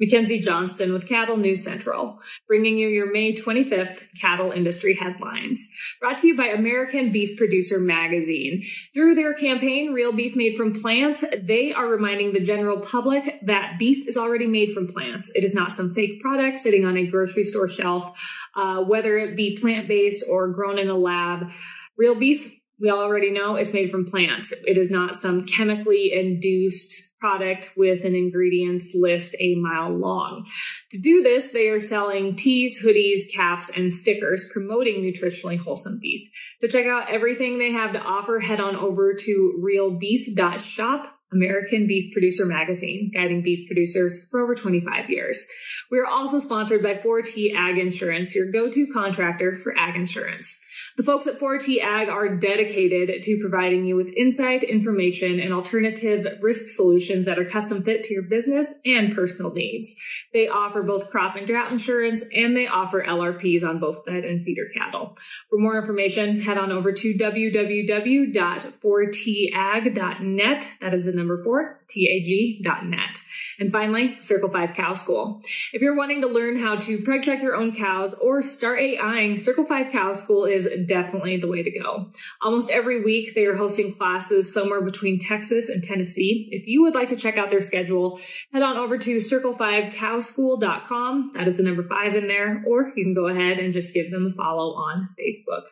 Mackenzie Johnston with Cattle News Central, bringing you your May 25th cattle industry headlines. Brought to you by American Beef Producer Magazine. Through their campaign, Real Beef Made from Plants, they are reminding the general public that beef is already made from plants. It is not some fake product sitting on a grocery store shelf, uh, whether it be plant based or grown in a lab. Real beef, we already know, is made from plants. It is not some chemically induced product with an ingredients list a mile long. To do this, they are selling tees, hoodies, caps, and stickers promoting nutritionally wholesome beef. To check out everything they have to offer, head on over to realbeef.shop. American Beef Producer Magazine, guiding beef producers for over 25 years. We are also sponsored by 4T Ag Insurance, your go-to contractor for ag insurance. The folks at 4T Ag are dedicated to providing you with insight, information, and alternative risk solutions that are custom fit to your business and personal needs. They offer both crop and drought insurance, and they offer LRPs on both fed and feeder cattle. For more information, head on over to www.4tag.net. That is the number four, T-A-G.net. And finally, Circle 5 Cow School. If you're wanting to learn how to preg check your own cows or start AIing, Circle 5 Cow School is definitely the way to go. Almost every week, they are hosting classes somewhere between Texas and Tennessee. If you would like to check out their schedule, head on over to circle5cowschool.com. That is the number five in there, or you can go ahead and just give them a follow on Facebook.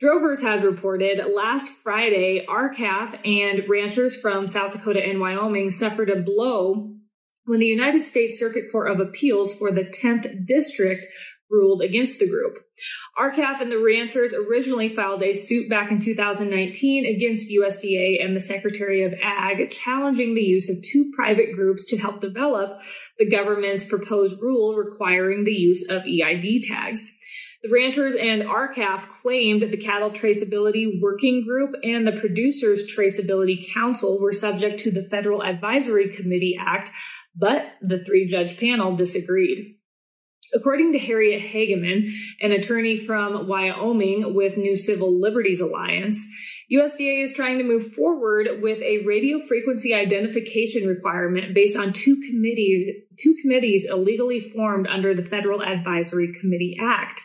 Drovers has reported last Friday, R-CALF and ranchers from South Dakota and Wyoming suffered a blow when the United States Circuit Court of Appeals for the 10th District ruled against the group. R-CALF and the ranchers originally filed a suit back in 2019 against USDA and the Secretary of Ag, challenging the use of two private groups to help develop the government's proposed rule requiring the use of EID tags. The ranchers and R-CALF claimed the Cattle Traceability Working Group and the Producers Traceability Council were subject to the Federal Advisory Committee Act, but the three judge panel disagreed. According to Harriet Hageman, an attorney from Wyoming with New Civil Liberties Alliance, USDA is trying to move forward with a radio frequency identification requirement based on two committees, two committees illegally formed under the Federal Advisory Committee Act.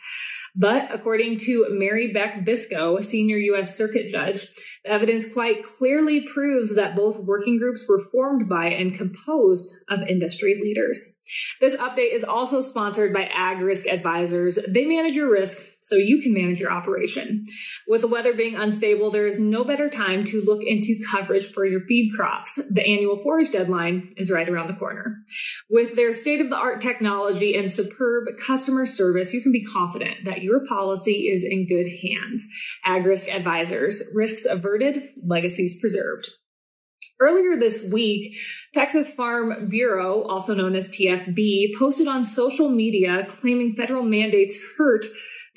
But according to Mary Beck Briscoe, a senior U.S. Circuit judge, the evidence quite clearly proves that both working groups were formed by and composed of industry leaders. This update is also sponsored by Ag Risk Advisors. They manage your risk so you can manage your operation. With the weather being unstable, there is no better time to look into coverage for your feed crops. The annual forage deadline is right around the corner. With their state of the art technology and superb customer service, you can be confident that your policy is in good hands. Ag Risk Advisors, risks averted, legacies preserved. Earlier this week, Texas Farm Bureau, also known as TFB, posted on social media claiming federal mandates hurt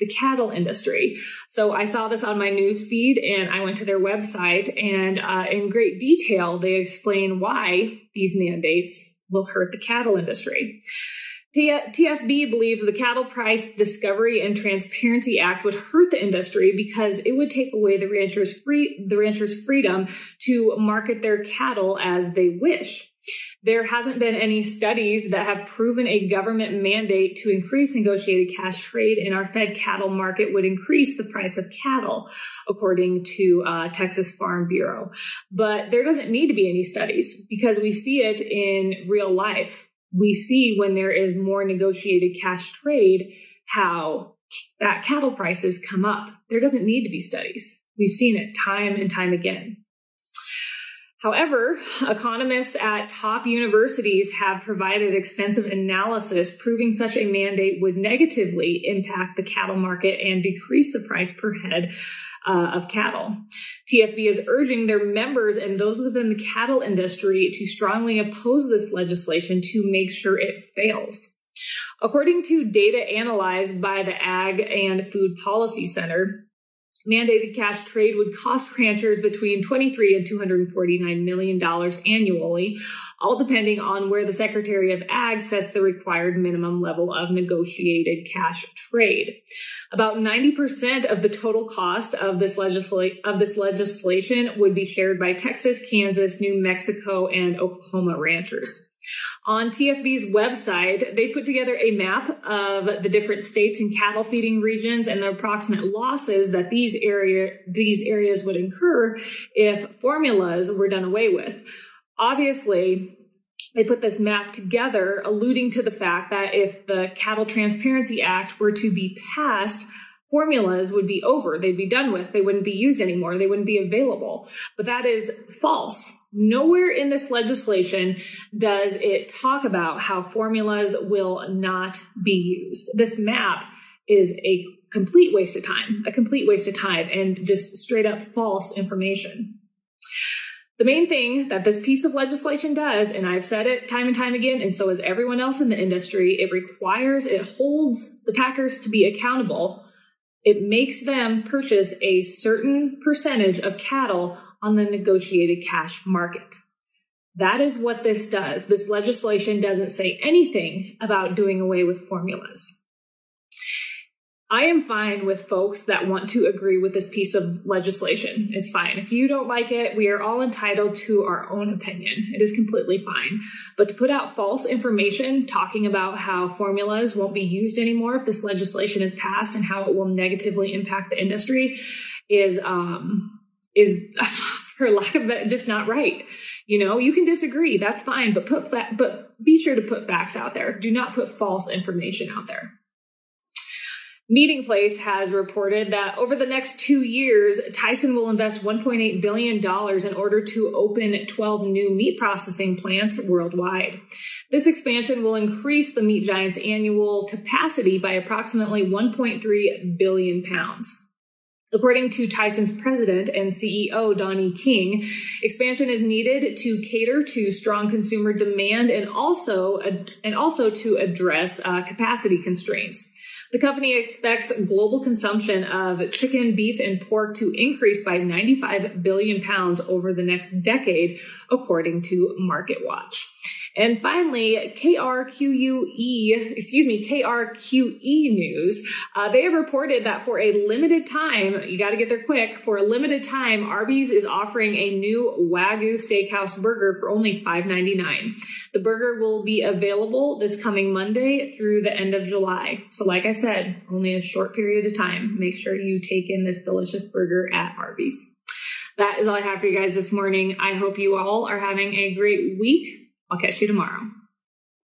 the cattle industry. So I saw this on my news feed and I went to their website and uh, in great detail, they explain why these mandates will hurt the cattle industry. TFB believes the Cattle Price Discovery and Transparency Act would hurt the industry because it would take away the ranchers' free the ranchers' freedom to market their cattle as they wish. There hasn't been any studies that have proven a government mandate to increase negotiated cash trade in our fed cattle market would increase the price of cattle, according to uh, Texas Farm Bureau. But there doesn't need to be any studies because we see it in real life. We see when there is more negotiated cash trade how that cattle prices come up. There doesn't need to be studies. We've seen it time and time again. However, economists at top universities have provided extensive analysis proving such a mandate would negatively impact the cattle market and decrease the price per head uh, of cattle. TFB is urging their members and those within the cattle industry to strongly oppose this legislation to make sure it fails. According to data analyzed by the Ag and Food Policy Center, mandated cash trade would cost ranchers between 23 and 249 million dollars annually all depending on where the secretary of ag sets the required minimum level of negotiated cash trade. About 90% of the total cost of this of this legislation would be shared by texas kansas new mexico and oklahoma ranchers On TFB's website, they put together a map of the different states and cattle feeding regions and the approximate losses that these area these areas would incur if formulas were done away with. Obviously, they put this map together, alluding to the fact that if the Cattle Transparency Act were to be passed, formulas would be over. They'd be done with. They wouldn't be used anymore. They wouldn't be available. But that is false. Nowhere in this legislation does it talk about how formulas will not be used. This map is a complete waste of time, a complete waste of time, and just straight up false information. The main thing that this piece of legislation does, and I've said it time and time again, and so has everyone else in the industry, it requires, it holds the packers to be accountable. It makes them purchase a certain percentage of cattle on the negotiated cash market. That is what this does. This legislation doesn't say anything about doing away with formulas. I am fine with folks that want to agree with this piece of legislation. It's fine. If you don't like it, we are all entitled to our own opinion. It is completely fine. But to put out false information talking about how formulas won't be used anymore if this legislation is passed and how it will negatively impact the industry is um is for lack of it just not right. You know, you can disagree, that's fine, but put fa- but be sure to put facts out there. Do not put false information out there. Meatingplace has reported that over the next two years, Tyson will invest $1.8 billion in order to open 12 new meat processing plants worldwide. This expansion will increase the meat giant's annual capacity by approximately 1.3 billion pounds. According to Tyson's president and CEO, Donnie King, expansion is needed to cater to strong consumer demand and also, and also to address uh, capacity constraints. The company expects global consumption of chicken, beef, and pork to increase by 95 billion pounds over the next decade, according to MarketWatch. And finally, KRQE, excuse me, KRQE News, uh, they have reported that for a limited time, you got to get there quick, for a limited time, Arby's is offering a new Wagyu steakhouse burger for only $5.99. The burger will be available this coming Monday through the end of July. So like I said, only a short period of time. Make sure you take in this delicious burger at Arby's. That is all I have for you guys this morning. I hope you all are having a great week I'll catch you tomorrow.